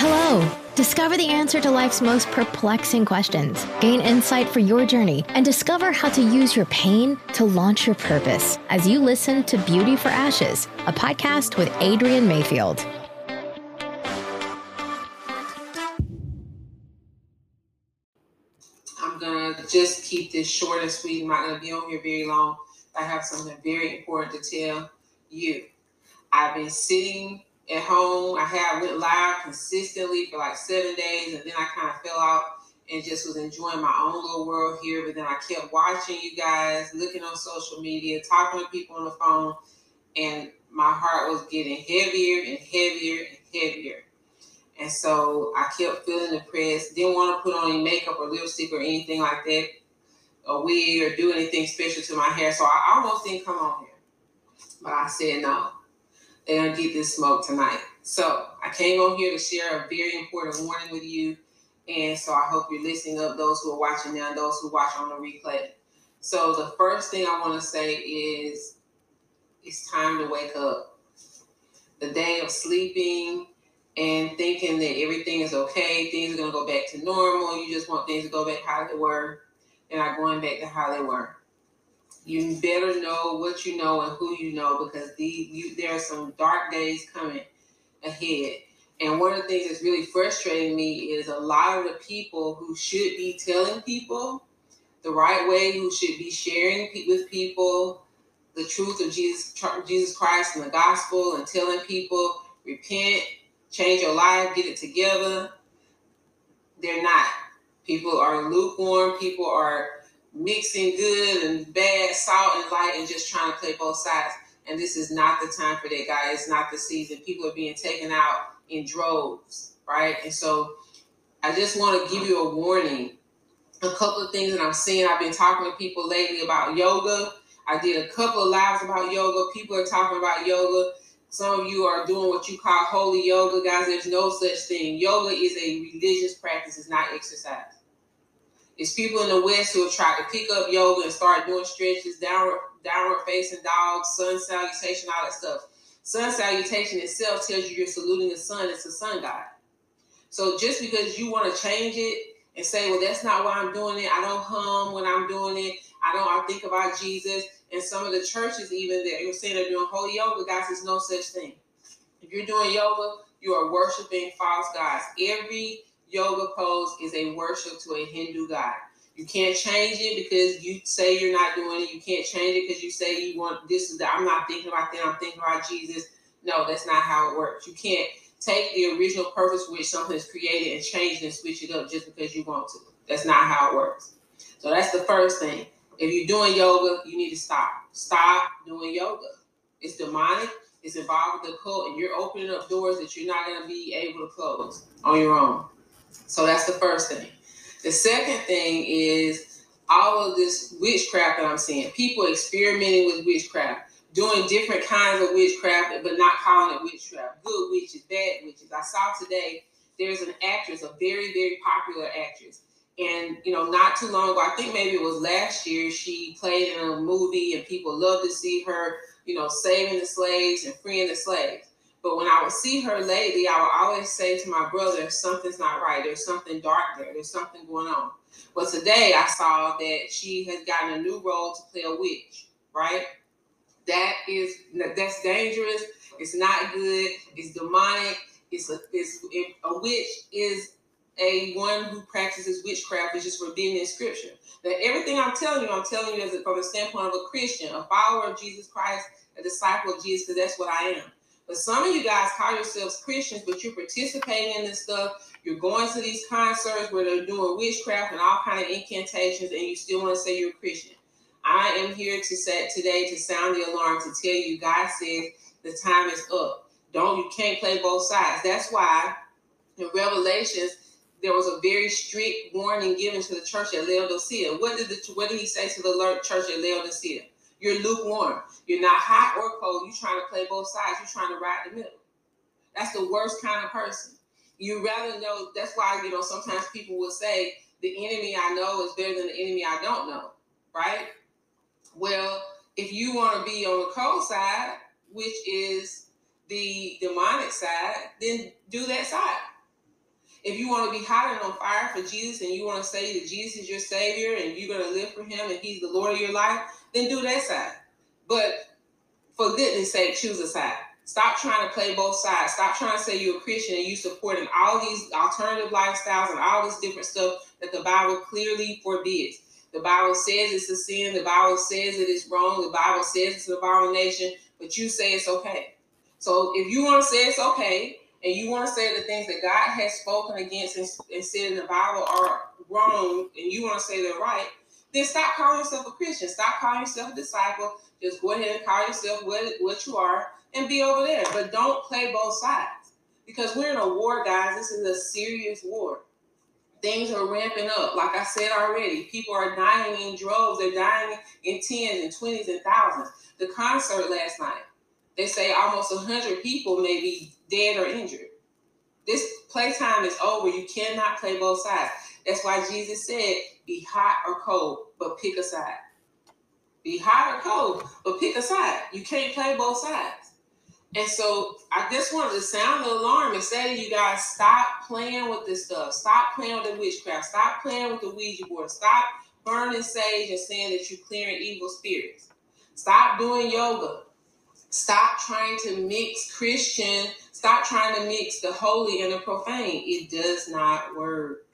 Hello. Discover the answer to life's most perplexing questions. Gain insight for your journey and discover how to use your pain to launch your purpose as you listen to Beauty for Ashes, a podcast with Adrian Mayfield. I'm going to just keep this short and sweet. I'm not going to be on here very long. I have something very important to tell you. I've been sitting at home. I had went live consistently for like seven days, and then I kind of fell out and just was enjoying my own little world here. But then I kept watching you guys, looking on social media, talking to people on the phone, and my heart was getting heavier and heavier and heavier. And so I kept feeling depressed. Didn't want to put on any makeup or lipstick or anything like that, a wig or do anything special to my hair. So I almost didn't come on here. But I said no get this smoke tonight. So I came on here to share a very important warning with you. And so I hope you're listening up, those who are watching now, those who watch on the replay. So the first thing I want to say is it's time to wake up. The day of sleeping and thinking that everything is okay, things are gonna go back to normal. You just want things to go back how they were. They're not going back to how they were you better know what you know and who you know because the you there are some dark days coming ahead. And one of the things that's really frustrating me is a lot of the people who should be telling people the right way, who should be sharing with people the truth of Jesus, Jesus Christ and the gospel, and telling people repent, change your life, get it together. They're not. People are lukewarm. People are mixing good and bad, salt and light, and just trying to play both sides. And this is not the time for that, guys. It's not the season. People are being taken out in droves, right? And so I just want to give you a warning. A couple of things that I'm seeing. I've been talking to people lately about yoga. I did a couple of lives about yoga. People are talking about yoga. Some of you are doing what you call holy yoga, guys. There's no such thing. Yoga is a religious practice, it's not exercise. It's people in the West who have tried to pick up yoga and start doing stretches, downward, downward facing dog, sun salutation, all that stuff. Sun salutation itself tells you you're saluting the sun. It's a sun god. So just because you want to change it and say, well, that's not why I'm doing it. I don't hum when I'm doing it. I don't. I think about Jesus. And some of the churches even that you're saying they're doing holy yoga, guys, there's no such thing. If you're doing yoga, you are worshiping false gods. Every yoga pose is a worship to a Hindu god. You can't change it because you say you're not doing it. You can't change it because you say you want this is that. I'm not thinking about that. I'm thinking about Jesus. No, that's not how it works. You can't take the original purpose which something is created and change it and switch it up just because you want to. That's not how it works. So that's the first thing. If you're doing yoga, you need to stop. Stop doing yoga. It's demonic. It's involved with the cult, and you're opening up doors that you're not going to be able to close on your own. So that's the first thing. The second thing is all of this witchcraft that I'm seeing. People experimenting with witchcraft, doing different kinds of witchcraft, but not calling it witchcraft. Good witches, bad witches. I saw today there's an actress, a very, very popular actress. And you know, not too long ago, I think maybe it was last year, she played in a movie and people loved to see her, you know, saving the slaves and freeing the slaves. But when I would see her lately, I would always say to my brother, something's not right. There's something dark there. There's something going on. But today I saw that she has gotten a new role to play a witch, right? That is that's dangerous. It's not good. It's demonic. It's a it's a witch is a one who practices witchcraft, which is forbidden in scripture. That everything I'm telling you, I'm telling you as a, from the standpoint of a Christian, a follower of Jesus Christ, a disciple of Jesus, because that's what I am. But some of you guys call yourselves Christians, but you're participating in this stuff. You're going to these concerts where they're doing witchcraft and all kind of incantations, and you still want to say you're a Christian. I am here to say today to sound the alarm to tell you God says the time is up. Don't you can't play both sides. That's why in Revelations there was a very strict warning given to the church at Laodicea. What did the what did he say to the church at Laodicea? You're lukewarm. You're not hot or cold. You're trying to play both sides. You're trying to ride the middle. That's the worst kind of person. You rather know. That's why you know sometimes people will say the enemy I know is better than the enemy I don't know. Right? Well, if you want to be on the cold side, which is the demonic side, then do that side. If you want to be hot and on fire for Jesus and you want to say that Jesus is your Savior and you're going to live for Him and He's the Lord of your life, then do that side. But for goodness sake, choose a side. Stop trying to play both sides. Stop trying to say you're a Christian and you supporting all these alternative lifestyles and all this different stuff that the Bible clearly forbids. The Bible says it's a sin. The Bible says it is wrong. The Bible says it's an abomination, but you say it's okay. So if you want to say it's okay, and you want to say the things that God has spoken against and, and said in the Bible are wrong, and you want to say they're right, then stop calling yourself a Christian. Stop calling yourself a disciple. Just go ahead and call yourself what, what you are and be over there. But don't play both sides because we're in a war, guys. This is a serious war. Things are ramping up. Like I said already, people are dying in droves. They're dying in tens and twenties and thousands. The concert last night, they say almost 100 people may be dead or injured. This playtime is over. You cannot play both sides. That's why Jesus said, be hot or cold, but pick a side. Be hot or cold, but pick a side. You can't play both sides. And so I just wanted to sound the alarm and say to you guys, stop playing with this stuff. Stop playing with the witchcraft. Stop playing with the Ouija board. Stop burning sage and saying that you're clearing evil spirits. Stop doing yoga. Stop trying to mix Christian. Stop trying to mix the holy and the profane. It does not work.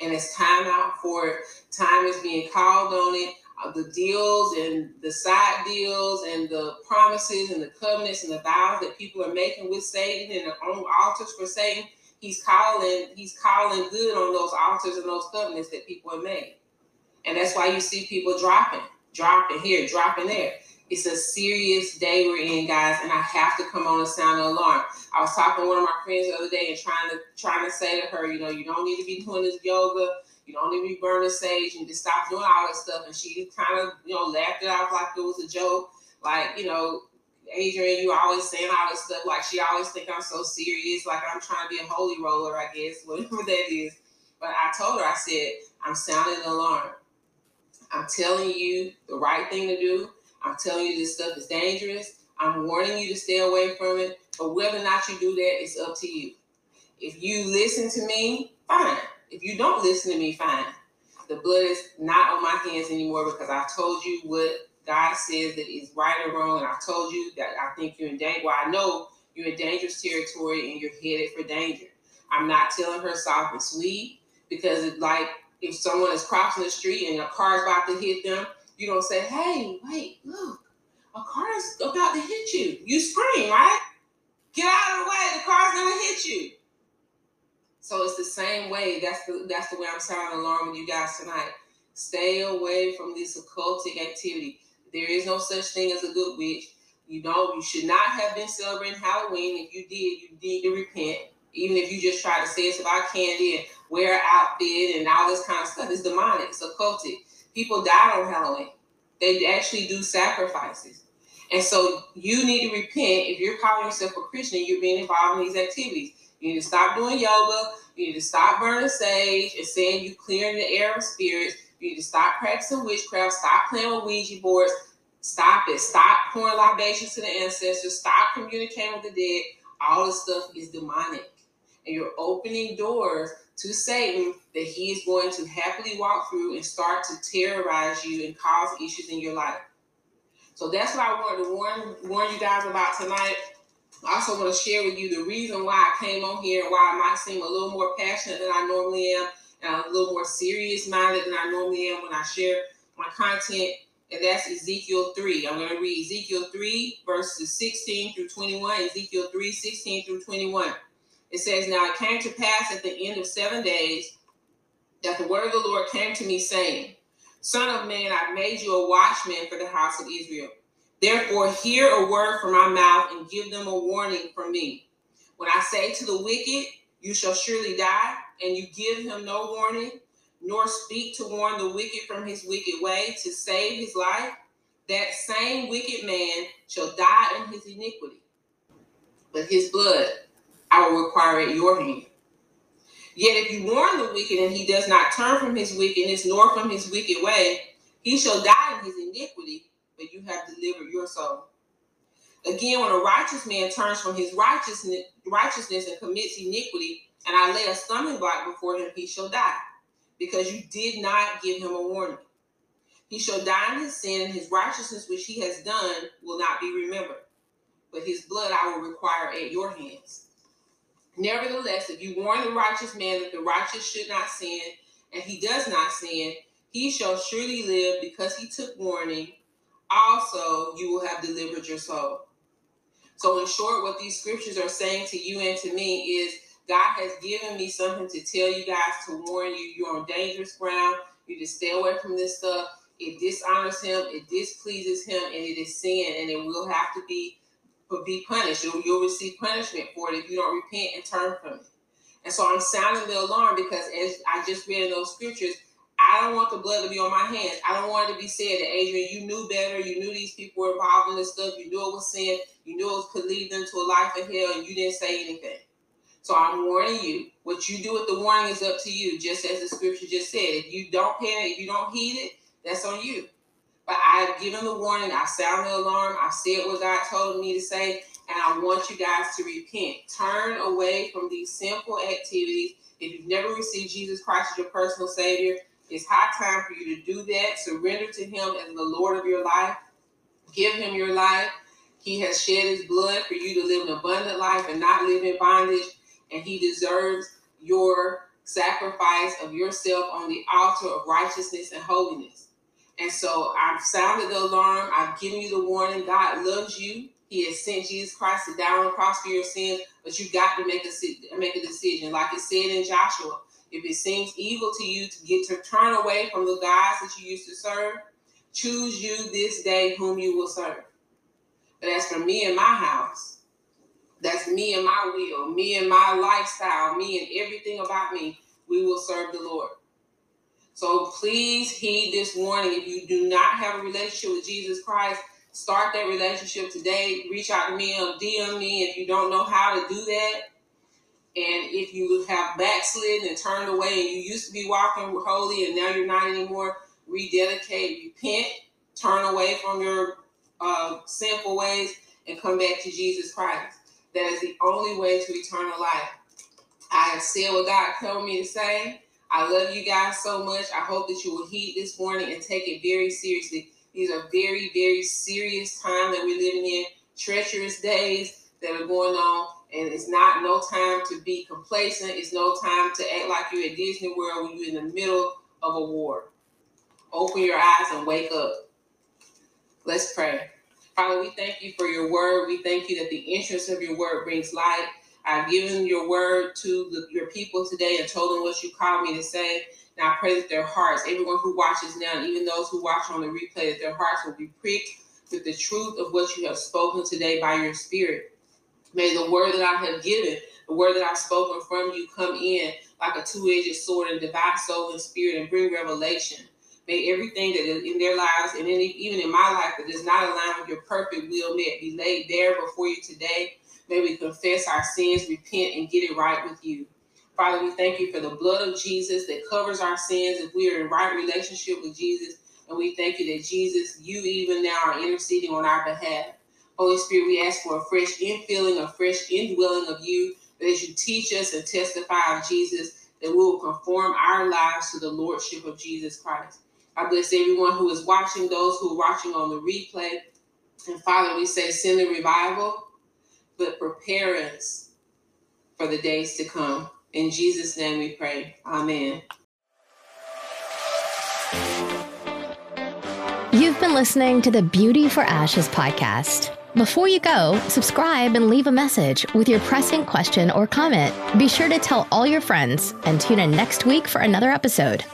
And it's time out for it. Time is being called on it uh, the deals and the side deals and the promises and the covenants and the vows that people are making with Satan and on altars for Satan, he's calling he's calling good on those altars and those covenants that people have made. And that's why you see people dropping, dropping here, dropping there. It's a serious day we're in, guys, and I have to come on and sound an alarm. I was talking to one of my friends the other day and trying to trying to say to her, you know, you don't need to be doing this yoga you don't need to be burning sage and just stop doing all that stuff. And she kind of, you know, laughed it off like it was a joke. Like, you know, Adrian, you always saying all this stuff. Like she always think I'm so serious. Like I'm trying to be a holy roller, I guess, whatever that is. But I told her, I said, I'm sounding an alarm. I'm telling you the right thing to do. I'm telling you this stuff is dangerous. I'm warning you to stay away from it. But whether or not you do that, it's up to you. If you listen to me, fine. If you don't listen to me, fine. The blood is not on my hands anymore because I told you what God says that is right or wrong, and I told you that I think you're in danger. Well, I know you're in dangerous territory and you're headed for danger. I'm not telling her soft and sweet because it's like if someone is crossing the street and a car is about to hit them, you don't say, "Hey, wait, look, a car is about to hit you." You scream, right? Get out of the way! The car's gonna hit you. So it's the same way. That's the that's the way I'm sounding alarm with you guys tonight. Stay away from this occultic activity. There is no such thing as a good witch. You know, you should not have been celebrating Halloween. If you did, you need to repent. Even if you just try to say it's about candy and wear an outfit and all this kind of stuff, it's demonic, it's occultic. People die on Halloween. They actually do sacrifices. And so you need to repent if you're calling yourself a Christian, you're being involved in these activities. You need to stop doing yoga. You need to stop burning sage and saying you're clearing the air of spirits. You need to stop practicing witchcraft. Stop playing with Ouija boards. Stop it. Stop pouring libations to the ancestors. Stop communicating with the dead. All this stuff is demonic. And you're opening doors to Satan that he is going to happily walk through and start to terrorize you and cause issues in your life. So that's what I wanted to warn warn you guys about tonight. I also want to share with you the reason why I came on here and why I might seem a little more passionate than I normally am and a little more serious minded than I normally am when I share my content. And that's Ezekiel 3. I'm going to read Ezekiel 3, verses 16 through 21. Ezekiel 3, 16 through 21. It says, Now it came to pass at the end of seven days that the word of the Lord came to me, saying, Son of man, I've made you a watchman for the house of Israel. Therefore, hear a word from my mouth and give them a warning from me. When I say to the wicked, You shall surely die, and you give him no warning, nor speak to warn the wicked from his wicked way to save his life, that same wicked man shall die in his iniquity. But his blood I will require at your hand. Yet if you warn the wicked and he does not turn from his wickedness nor from his wicked way, he shall die in his iniquity but you have delivered your soul. Again, when a righteous man turns from his righteousness, righteousness and commits iniquity, and I lay a stumbling block before him, he shall die, because you did not give him a warning. He shall die in his sin, and his righteousness which he has done will not be remembered. But his blood I will require at your hands. Nevertheless, if you warn the righteous man that the righteous should not sin, and he does not sin, he shall surely live because he took warning. Also, you will have delivered your soul. So, in short, what these scriptures are saying to you and to me is God has given me something to tell you guys to warn you. You're on dangerous ground. You just stay away from this stuff. It dishonors him, it displeases him, and it is sin, and it will have to be be punished. You'll, you'll receive punishment for it if you don't repent and turn from it. And so I'm sounding the alarm because as I just read in those scriptures, I don't want the blood to be on my hands. I don't want it to be said that Adrian, you knew better. You knew these people were involved in this stuff. You knew it was sin. You knew it could lead them to a life of hell, and you didn't say anything. So I'm warning you. What you do with the warning is up to you, just as the scripture just said. If you don't pay it, if you don't heed it, that's on you. But I've given the warning. I sound the alarm. I said what God told me to say, and I want you guys to repent. Turn away from these sinful activities. If you've never received Jesus Christ as your personal Savior, it's high time for you to do that. Surrender to Him as the Lord of your life. Give Him your life. He has shed His blood for you to live an abundant life and not live in bondage. And He deserves your sacrifice of yourself on the altar of righteousness and holiness. And so I've sounded the alarm. I've given you the warning. God loves you. He has sent Jesus Christ to die on the cross for your sins, but you've got to make a make a decision. Like it said in Joshua, if it seems evil to you to get to turn away from the gods that you used to serve, choose you this day whom you will serve. But as for me and my house, that's me and my will, me and my lifestyle, me and everything about me, we will serve the Lord. So please heed this warning. If you do not have a relationship with Jesus Christ, start that relationship today. Reach out to me or DM me if you don't know how to do that. And if you have backslidden and turned away and you used to be walking holy and now you're not anymore, rededicate, repent, turn away from your uh, sinful ways and come back to Jesus Christ. That is the only way to eternal life. I have said what God told me to say. I love you guys so much. I hope that you will heed this warning and take it very seriously. These are very, very serious times that we're living in, treacherous days that are going on, and it's not no time to be complacent. It's no time to act like you're at Disney World when you're in the middle of a war. Open your eyes and wake up. Let's pray. Father, we thank you for your word. We thank you that the entrance of your word brings light. I've given your word to the, your people today and told them what you called me to say. Now I pray that their hearts, everyone who watches now, even those who watch on the replay, that their hearts will be pricked with the truth of what you have spoken today by your spirit. May the word that I have given, the word that I've spoken from you, come in like a two edged sword and divide soul and spirit and bring revelation. May everything that is in their lives and in, even in my life that does not align with your perfect will may it be laid there before you today May we confess our sins, repent, and get it right with you. Father, we thank you for the blood of Jesus that covers our sins if we are in right relationship with Jesus. And we thank you that Jesus, you even now are interceding on our behalf. Holy Spirit, we ask for a fresh infilling, a fresh indwelling of you, that as you teach us and testify of Jesus, that we will conform our lives to the Lordship of Jesus Christ. I bless everyone who is watching, those who are watching on the replay. And Father, we say, send a revival, but prepare us for the days to come. In Jesus' name we pray. Amen. You've been listening to the Beauty for Ashes podcast. Before you go, subscribe and leave a message with your pressing question or comment. Be sure to tell all your friends and tune in next week for another episode.